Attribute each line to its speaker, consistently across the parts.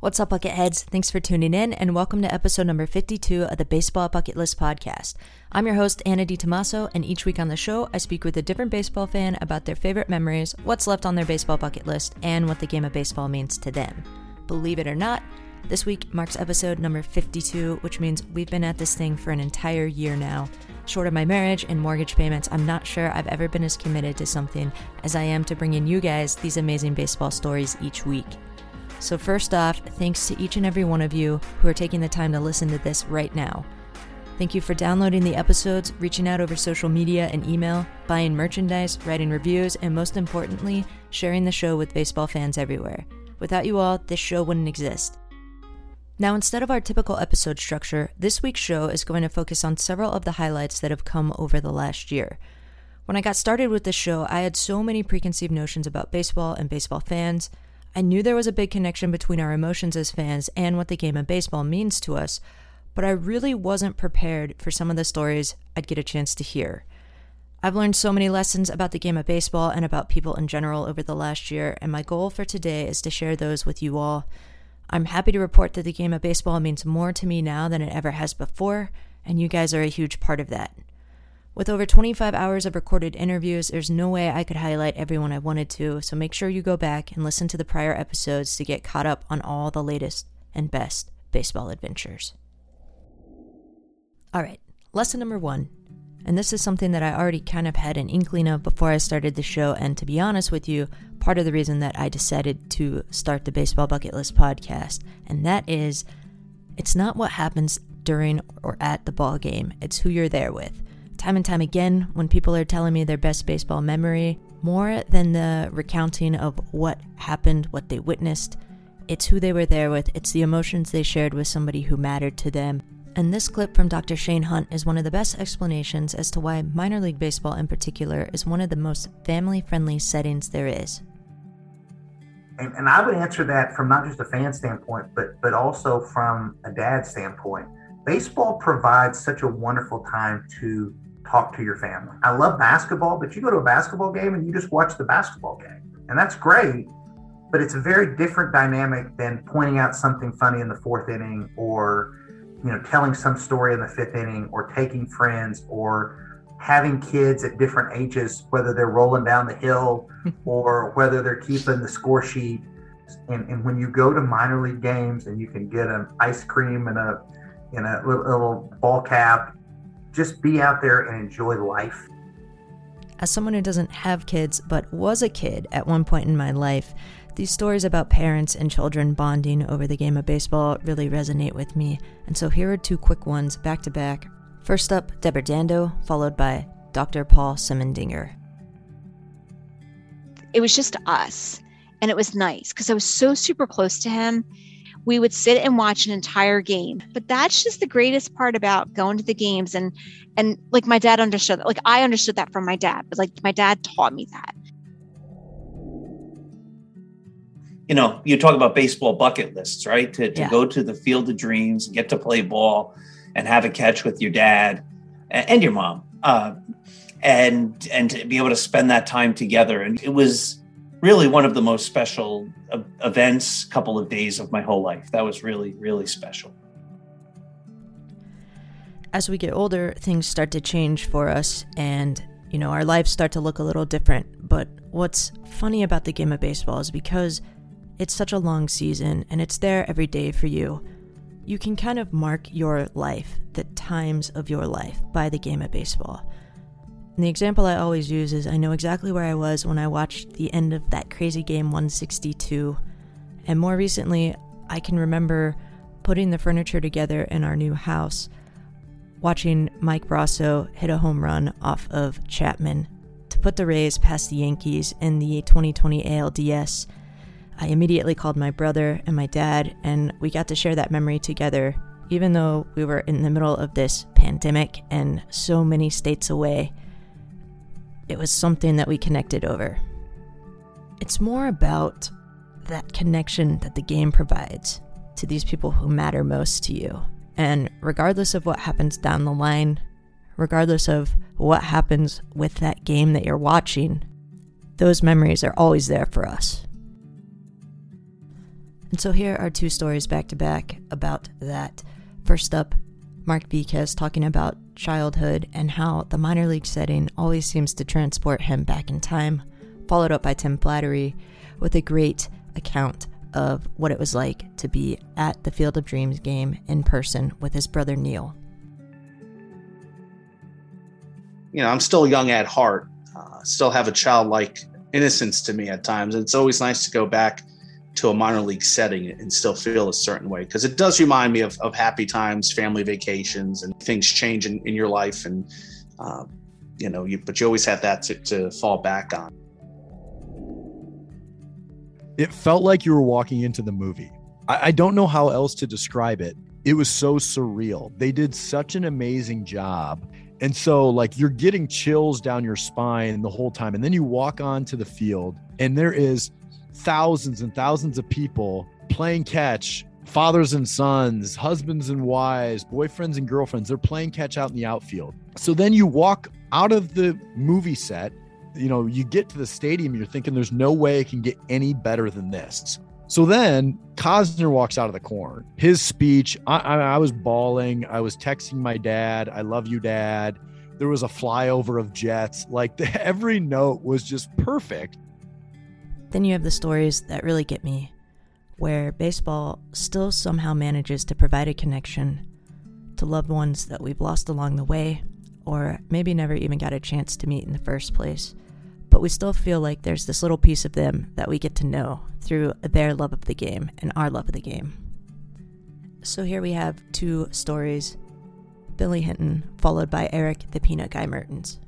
Speaker 1: What's up, Bucketheads? Thanks for tuning in, and welcome to episode number 52 of the Baseball Bucket List podcast. I'm your host, Anna DiTomaso, and each week on the show, I speak with a different baseball fan about their favorite memories, what's left on their baseball bucket list, and what the game of baseball means to them. Believe it or not, this week marks episode number 52, which means we've been at this thing for an entire year now. Short of my marriage and mortgage payments, I'm not sure I've ever been as committed to something as I am to bringing you guys these amazing baseball stories each week. So, first off, thanks to each and every one of you who are taking the time to listen to this right now. Thank you for downloading the episodes, reaching out over social media and email, buying merchandise, writing reviews, and most importantly, sharing the show with baseball fans everywhere. Without you all, this show wouldn't exist. Now, instead of our typical episode structure, this week's show is going to focus on several of the highlights that have come over the last year. When I got started with this show, I had so many preconceived notions about baseball and baseball fans. I knew there was a big connection between our emotions as fans and what the game of baseball means to us, but I really wasn't prepared for some of the stories I'd get a chance to hear. I've learned so many lessons about the game of baseball and about people in general over the last year, and my goal for today is to share those with you all. I'm happy to report that the game of baseball means more to me now than it ever has before, and you guys are a huge part of that. With over 25 hours of recorded interviews, there's no way I could highlight everyone I wanted to, so make sure you go back and listen to the prior episodes to get caught up on all the latest and best baseball adventures. All right, lesson number one. And this is something that I already kind of had an inkling of before I started the show. And to be honest with you, part of the reason that I decided to start the Baseball Bucket List podcast, and that is it's not what happens during or at the ball game, it's who you're there with time and time again when people are telling me their best baseball memory, more than the recounting of what happened, what they witnessed, it's who they were there with, it's the emotions they shared with somebody who mattered to them. And this clip from Dr. Shane Hunt is one of the best explanations as to why minor league baseball in particular is one of the most family friendly settings there is.
Speaker 2: And, and I would answer that from not just a fan standpoint, but but also from a dad standpoint. Baseball provides such a wonderful time to talk to your family. I love basketball, but you go to a basketball game and you just watch the basketball game. And that's great, but it's a very different dynamic than pointing out something funny in the fourth inning or you know telling some story in the fifth inning or taking friends or having kids at different ages whether they're rolling down the hill or whether they're keeping the score sheet and, and when you go to minor league games and you can get an ice cream and a in a little, little ball cap just be out there and enjoy life.
Speaker 1: As someone who doesn't have kids but was a kid at one point in my life, these stories about parents and children bonding over the game of baseball really resonate with me. And so here are two quick ones back to back. First up, Deborah Dando, followed by Dr. Paul Semendinger.
Speaker 3: It was just us, and it was nice because I was so super close to him we would sit and watch an entire game. But that's just the greatest part about going to the games and and like my dad understood that. Like I understood that from my dad, but like my dad taught me that.
Speaker 4: You know, you talk about baseball bucket lists, right? To, to yeah. go to the field of dreams, get to play ball, and have a catch with your dad and your mom, uh, and and to be able to spend that time together. And it was really one of the most special events, couple of days of my whole life. That was really, really special.
Speaker 1: As we get older, things start to change for us, and you know our lives start to look a little different. But what's funny about the game of baseball is because it's such a long season and it's there every day for you. You can kind of mark your life, the times of your life, by the game of baseball. And the example I always use is I know exactly where I was when I watched the end of that crazy game 162. And more recently, I can remember putting the furniture together in our new house, watching Mike Brosseau hit a home run off of Chapman to put the Rays past the Yankees in the 2020 ALDS. I immediately called my brother and my dad, and we got to share that memory together, even though we were in the middle of this pandemic and so many states away. It was something that we connected over. It's more about that connection that the game provides to these people who matter most to you. And regardless of what happens down the line, regardless of what happens with that game that you're watching, those memories are always there for us. And so here are two stories back to back about that. First up, Marc Viquez talking about childhood and how the minor league setting always seems to transport him back in time, followed up by Tim Flattery with a great account of what it was like to be at the Field of Dreams game in person with his brother Neil.
Speaker 5: You know, I'm still young at heart, uh, still have a childlike innocence to me at times. It's always nice to go back to a minor league setting and still feel a certain way because it does remind me of, of happy times, family vacations, and things change in, in your life. And, uh, you know, you, but you always have that to, to fall back on.
Speaker 6: It felt like you were walking into the movie. I, I don't know how else to describe it. It was so surreal. They did such an amazing job. And so, like, you're getting chills down your spine the whole time. And then you walk onto the field, and there is thousands and thousands of people playing catch fathers and sons, husbands and wives, boyfriends and girlfriends. They're playing catch out in the outfield. So then you walk out of the movie set you know, you get to the stadium, you're thinking there's no way it can get any better than this. So then Costner walks out of the corner. His speech, I, I, I, was bawling. I was texting my dad, I love you, dad. There was a flyover of jets. Like the, every note was just perfect.
Speaker 1: Then you have the stories that really get me, where baseball still somehow manages to provide a connection to loved ones that we've lost along the way, or maybe never even got a chance to meet in the first place but we still feel like there's this little piece of them that we get to know through their love of the game and our love of the game. So here we have two stories Billy Hinton, followed by Erik the Peanut Guy Mertens.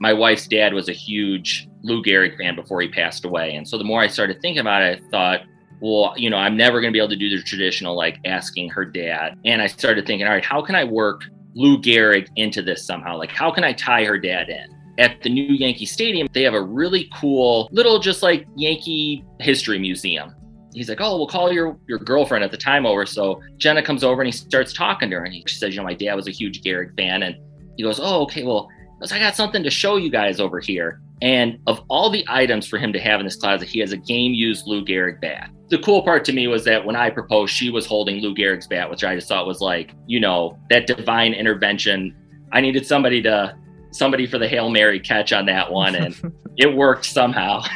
Speaker 7: My wife's dad was a huge Lou Gehrig fan before he passed away. And so the more I started thinking about it, I thought, well, you know, I'm never going to be able to do the traditional like asking her dad. And I started thinking, all right, how can I work Lou Gehrig into this somehow? Like, how can I tie her dad in? at the new Yankee Stadium, they have a really cool little, just like Yankee history museum. He's like, oh, we'll call your your girlfriend at the time over. So Jenna comes over and he starts talking to her, and he says, you know, my dad was a huge Gehrig fan, and he goes, oh, okay, well, I got something to show you guys over here. And of all the items for him to have in this closet, he has a game used Lou Gehrig bat. The cool part to me was that when I proposed, she was holding Lou Gehrig's bat, which I just thought was like, you know, that divine intervention. I needed somebody to somebody for the Hail Mary catch on that one, and it worked somehow.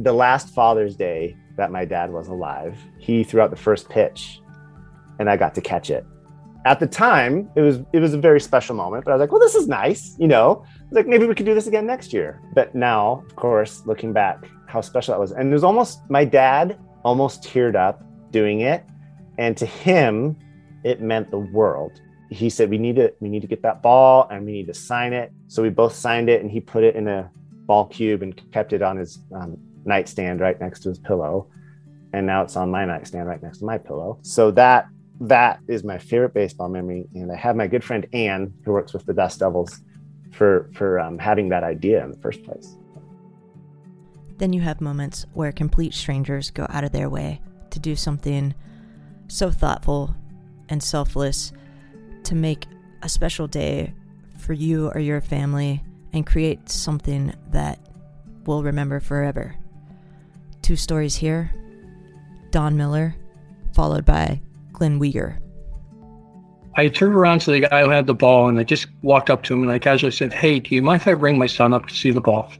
Speaker 8: The last Father's Day that my dad was alive, he threw out the first pitch, and I got to catch it. At the time, it was it was a very special moment, but I was like, "Well, this is nice," you know. like maybe we could do this again next year. But now, of course, looking back, how special that was, and it was almost my dad almost teared up doing it, and to him, it meant the world. He said we need to we need to get that ball and we need to sign it. So we both signed it and he put it in a ball cube and kept it on his um, nightstand right next to his pillow. And now it's on my nightstand right next to my pillow. So that that is my favorite baseball memory and i have my good friend ann who works with the dust devils for for um, having that idea in the first place
Speaker 1: then you have moments where complete strangers go out of their way to do something so thoughtful and selfless to make a special day for you or your family and create something that we'll remember forever. Two stories here Don Miller, followed by Wieger.
Speaker 9: I turned around to the guy who had the ball and I just walked up to him and I casually said, Hey, do you mind if I bring my son up to see the ball?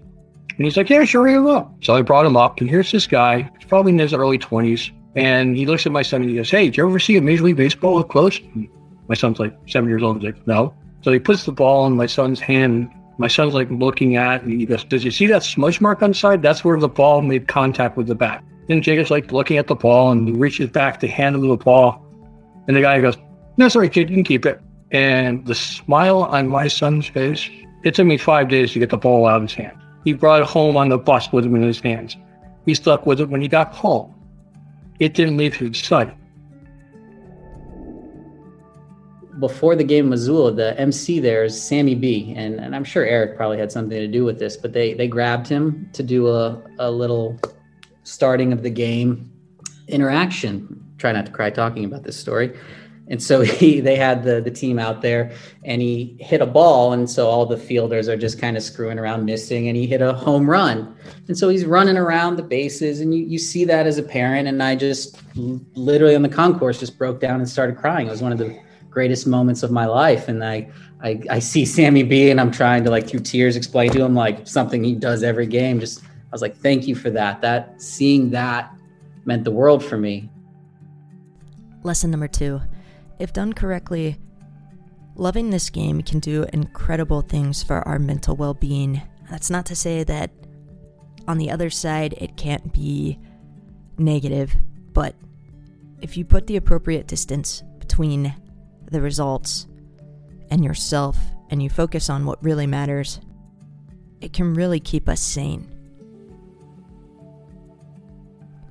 Speaker 9: And he's like, Yeah, sure, you go. So I brought him up and here's this guy, he's probably in his early 20s. And he looks at my son and he goes, Hey, did you ever see a Major League Baseball up close? My son's like seven years old. He's like, no. So he puts the ball in my son's hand. My son's like looking at it. He goes, Does you see that smudge mark on the side? That's where the ball made contact with the bat. Then Jacob's like looking at the ball and he reaches back to hand him the ball. And the guy goes, No, sorry, kid, you can keep it. And the smile on my son's face, it took me five days to get the ball out of his hand. He brought it home on the bus with him in his hands. He stuck with it when he got home. It didn't leave his sight.
Speaker 10: before the game in Missoula, the MC there is Sammy B, and, and I'm sure Erik probably had something to do with this, but they they grabbed him to do a, a little starting of the game interaction. Try not to cry talking about this story. And so he, they had the, the team out there and he hit a ball. And so all the fielders are just kind of screwing around missing and he hit a home run. And so he's running around the bases and you, you see that as a parent. And I just literally on the concourse just broke down and started crying. It was one of the greatest moments of my life. And I, I, I see Sammy B and I'm trying to like through tears explain to him like something he does every game. Just, I was like, thank you for that. That seeing that meant the world for me.
Speaker 1: Lesson number two if done correctly, loving this game can do incredible things for our mental well being. That's not to say that on the other side it can't be negative, but if you put the appropriate distance between the results and yourself and you focus on what really matters, it can really keep us sane.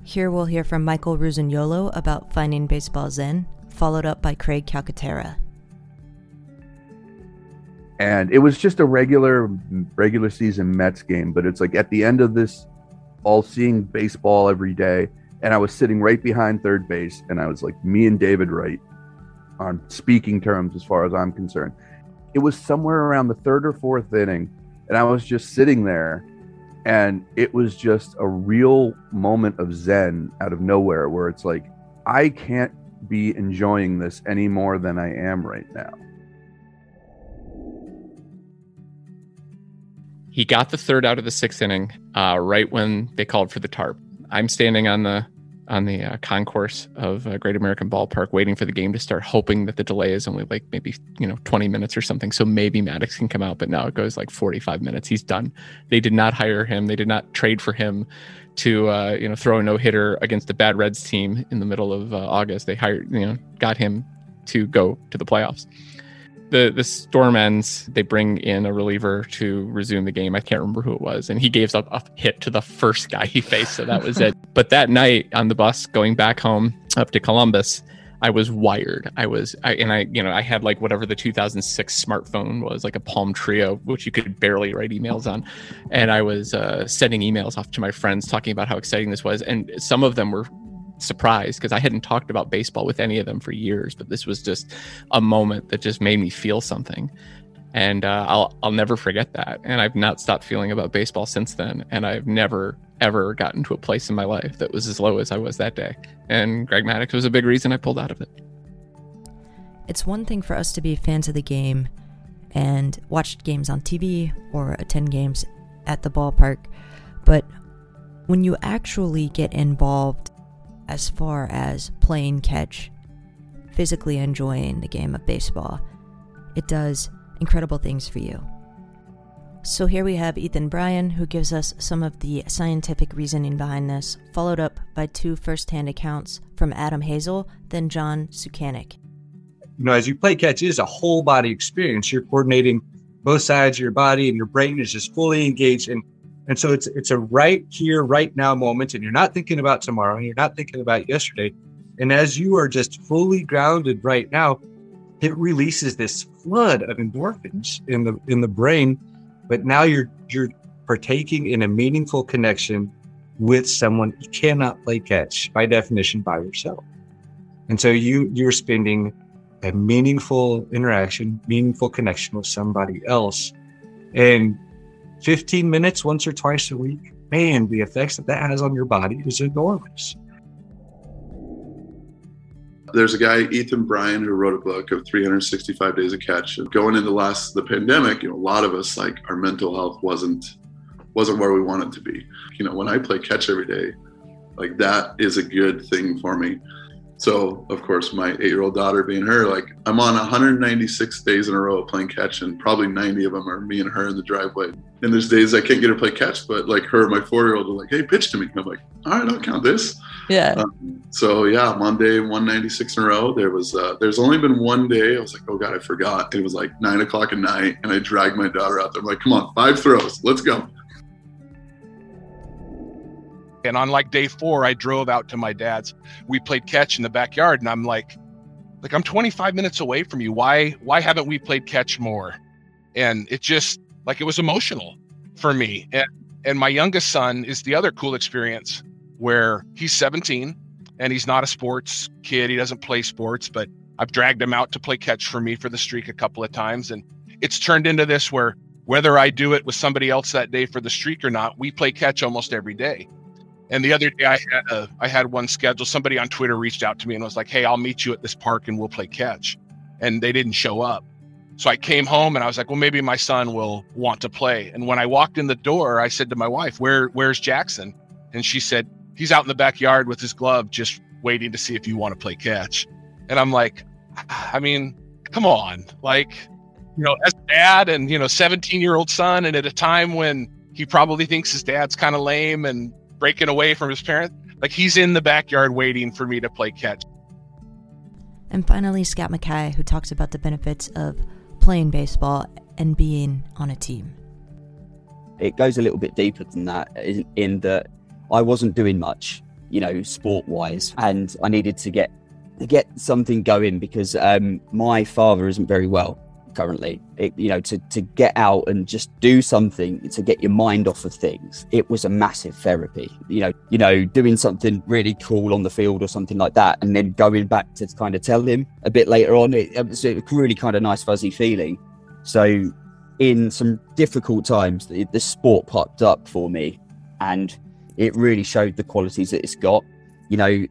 Speaker 1: Here we'll hear from Michael Rusignuolo about finding baseball zen, followed up by Craig Calcaterra.
Speaker 11: And it was just a regular regular season Mets game, but it's like at the end of this all seeing baseball every day, and I was sitting right behind third base, and I was like me and David Wright on speaking terms as far as I'm concerned. It was somewhere around the third or fourth inning, and I was just sitting there and it was just a real moment of zen out of nowhere where it's like i can't be enjoying this any more than i am right now.
Speaker 12: He got the third out of the sixth inning uh, right when they called for the tarp. I'm standing on the on the uh, concourse of uh, Great American Ballpark, waiting for the game to start, hoping that the delay is only like maybe you know 20 minutes or something, so maybe Maddux can come out. But now it goes like 45 minutes. He's done. They did not hire him. They did not trade for him to uh, you know throw a no hitter against a bad Reds team in the middle of uh, August. They hired you know got him to go to the playoffs the the storm ends. They bring in a reliever to resume the game. I can't remember who it was, and he gave up a hit to the first guy he faced, so that was it. But that night on the bus going back home up to Columbus, I was wired. I was, I, and I, you know, I had like whatever the 2006 smartphone was, like a Palm Treo, which you could barely write emails on, and I was uh, sending emails off to my friends talking about how exciting this was, and some of them were surprised because I hadn't talked about baseball with any of them for years, but this was just a moment that just made me feel something. And uh, I'll I'll never forget that. And I've not stopped feeling about baseball since then. And I've never ever gotten to a place in my life that was as low as I was that day. And Greg Maddux was a big reason I pulled out of it.
Speaker 1: It's one thing for us to be fans of the game and watch games on TV or attend games at the ballpark, but when you actually get involved as far as playing catch, physically enjoying the game of baseball. It does incredible things for you. So here we have Ethan Bryan, who gives us some of the scientific reasoning behind this, followed up by two first-hand accounts from Adam Hazel, then John Scukanec.
Speaker 13: You know, as you play catch, it is a whole body experience. You're coordinating both sides of your body, and your brain is just fully engaged in and so it's it's a right here, right now moment, and you're not thinking about tomorrow, and you're not thinking about yesterday. And as you are just fully grounded right now, it releases this flood of endorphins in the in the brain. But now you're you're partaking in a meaningful connection with someone you cannot play catch by definition by yourself. And so you you're spending a meaningful interaction, meaningful connection with somebody else. And 15 minutes once or twice a week, man, the effects that that has on your body is enormous.
Speaker 14: There's a guy, Ethan Bryan, who wrote a book of 365 days of catch. Going into last the pandemic, you know, a lot of us like our mental health wasn't wasn't where we wanted to be. You know, when I play catch every day, like that is a good thing for me. So, of course, my eight year old daughter being her, like I'm on 196 days in a row of playing catch, and probably 90 of them are me and her in the driveway. And there's days I can't get her to play catch, but like her, my four year old, are like, hey, pitch to me. And I'm like, all right, I'll count this.
Speaker 1: Yeah.
Speaker 14: Um, so, yeah, Monday, 196 in a row. There was, uh, there's only been one day I was like, oh God, I forgot. It was like nine o'clock at night, and I dragged my daughter out there. I'm like, come on, five throws, let's go.
Speaker 15: And on like day four, I drove out to my dad's. We played catch in the backyard, and I'm like, like I'm 25 minutes away from you. Why why haven't we played catch more? And it just like it was emotional for me. And and my youngest son is the other cool experience where he's 17 and he's not a sports kid. He doesn't play sports, but I've dragged him out to play catch for me for the streak a couple of times. And it's turned into this where whether I do it with somebody else that day for the streak or not, we play catch almost every day. And the other day, I had a, I had one schedule. Somebody on Twitter reached out to me and was like, "Hey, I'll meet you at this park and we'll play catch." And they didn't show up. So I came home and I was like, "Well, maybe my son will want to play." And when I walked in the door, I said to my wife, "Where Where's Jackson?" And she said, "He's out in the backyard with his glove, just waiting to see if you want to play catch." And I'm like, ah, I mean, come on, like, you know, as dad and you know, 17 year old son, and at a time when he probably thinks his dad's kind of lame and breaking away from his parents. Like he's in the backyard waiting for me to play catch.
Speaker 1: And finally, Scott Mackay, who talks about the benefits of playing baseball and being on a team.
Speaker 16: It goes a little bit deeper than that, in, in that I wasn't doing much, you know, sport wise, and I needed to get to get something going because um, my father isn't very well currently. It, you know, to, to get out and just do something to get your mind off of things, it was a massive therapy. You know, you know, doing something really cool on the field or something like that, and then going back to kind of tell him a bit later on, it, was a really kind of nice fuzzy feeling. So, in some difficult times, the, the sport popped up for me, and it really showed the qualities that it's got. You know,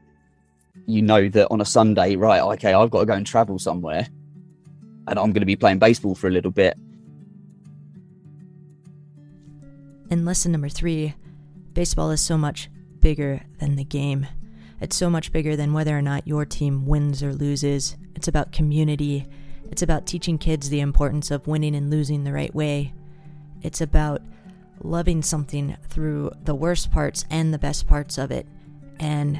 Speaker 16: you know that on a Sunday, right? Okay, I've got to go and travel somewhere and I'm going to be playing baseball for a little bit.
Speaker 1: In lesson number three baseball is so much bigger than the game. It's so much bigger than whether or not your team wins or loses. It's about community. It's about teaching kids the importance of winning and losing the right way. It's about loving something through the worst parts and the best parts of it and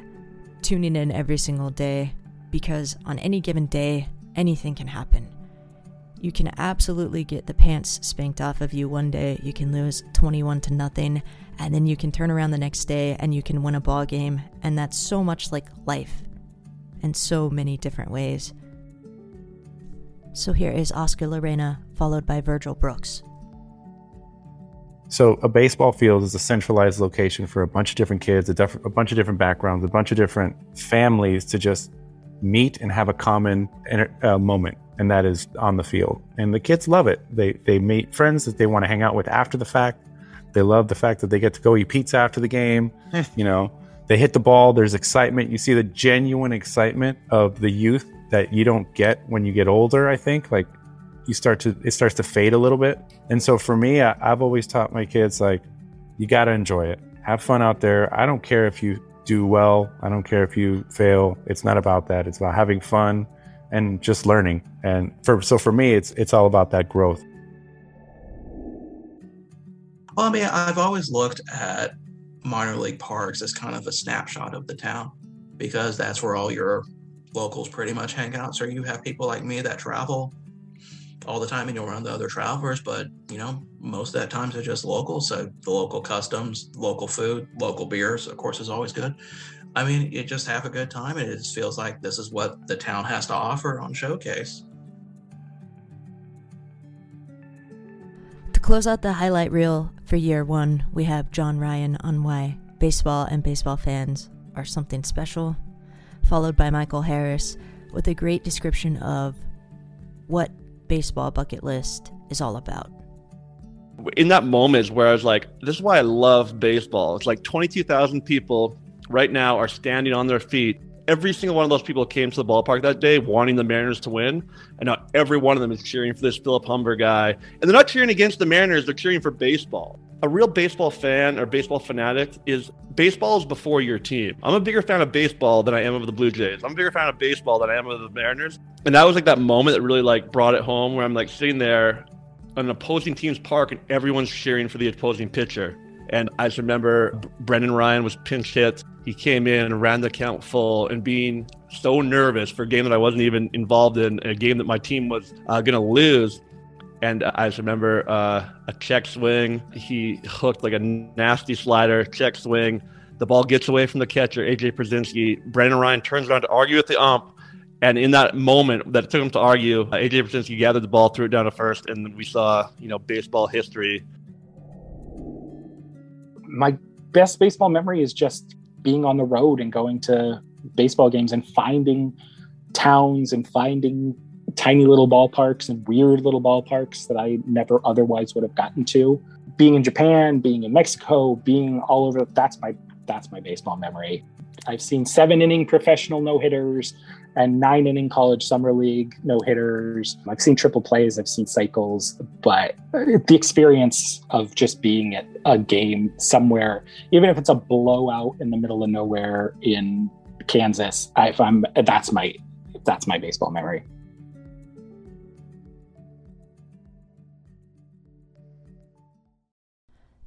Speaker 1: tuning in every single day because on any given day, anything can happen you can absolutely get the pants spanked off of you one day. You can lose 21 to nothing, and then you can turn around the next day and you can win a ball game. And that's so much like life in so many different ways. So here is Oscar Llarena, followed by Virgil Brooks.
Speaker 17: So a baseball field is a centralized location for a bunch of different kids, a, def- a bunch of different backgrounds, a bunch of different families to just meet and have a common uh, moment and that is on the field. And the kids love it. They they meet friends that they want to hang out with after the fact. They love the fact that they get to go eat pizza after the game. Hmm. you know, they hit the ball. There's excitement. You see the genuine excitement of the youth that you don't get when you get older. I think like you start to it starts to fade a little bit. And so for me, I, I've always taught my kids like you got to enjoy it. Have fun out there. I don't care if you do well. I don't care if you fail. It's not about that. It's about having fun and just learning. And for so for me, it's it's all about that growth.
Speaker 18: Well, I mean, I've always looked at minor league parks as kind of a snapshot of the town because that's where all your locals pretty much hang out. So you have people like me that travel all the time and you'll run the other travelers, but you know, most of that times they're just local. So the local customs, local food, local beers, of course, is always good. I mean, you just have a good time, and it just feels like this is what the town has to offer on Showcase.
Speaker 1: To close out the highlight reel for year one, we have Jon Ryan on why baseball and baseball fans are something special, followed by Michael Harris with a great description of what baseball bucket list is all about
Speaker 19: in that moment is where I was like, this is why I love baseball. It's like 22,000 people right now are standing on their feet. Every single one of those people came to the ballpark that day wanting the Mariners to win, and now every one of them is cheering for this Philip Humber guy. And they're not cheering against the Mariners; they're cheering for baseball. A real baseball fan or baseball fanatic is baseball is before your team. I'm a bigger fan of baseball than I am of the Blue Jays. I'm a bigger fan of baseball than I am of the Mariners. And that was like that moment that really like brought it home, where I'm like sitting there an opposing team's park and everyone's cheering for the opposing pitcher. And I just remember Brendan Ryan was pinch hit. He came in and ran the count full and being so nervous for a game that I wasn't even involved in, a game that my team was uh, going to lose. And I just remember uh, a check swing. He hooked like a nasty slider, check swing. The ball gets away from the catcher, AJ Pierzynski. Brendan Ryan turns around to argue with the ump. And in that moment that it took him to argue, uh, AJ Pierzynski gathered the ball, threw it down to first, and we saw, you know, baseball history
Speaker 20: my best baseball memory is just being on the road and going to baseball games and finding towns and finding tiny little ballparks and weird little ballparks that I never otherwise would have gotten to. Being in Japan, being in Mexico, being all over that's my that's my baseball memory. I've seen seven inning professional no hitters and nine inning college summer league no hitters. I've seen triple plays, I've seen cycles, but the experience of just being at a game somewhere, even if it's a blowout in the middle of nowhere in Kansas, if I'm that's my that's my baseball memory.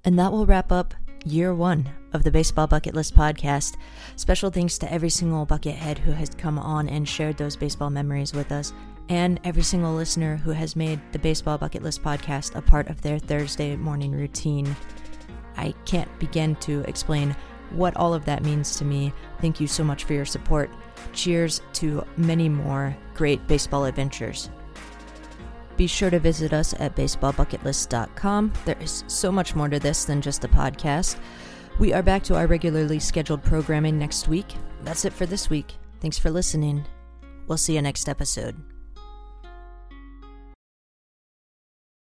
Speaker 1: And that will wrap up year one of the Baseball Bucket List podcast. Special thanks to every single buckethead who has come on and shared those baseball memories with us, and every single listener who has made the Baseball Bucket List podcast a part of their Thursday morning routine. I can't begin to explain what all of that means to me. Thank you so much for your support. Cheers to many more great baseball adventures. Be sure to visit us at baseballbucketlist.com. There is so much more to this than just a podcast. We are back to our regularly scheduled programming next week. That's it for this week. Thanks for listening. We'll see you next episode.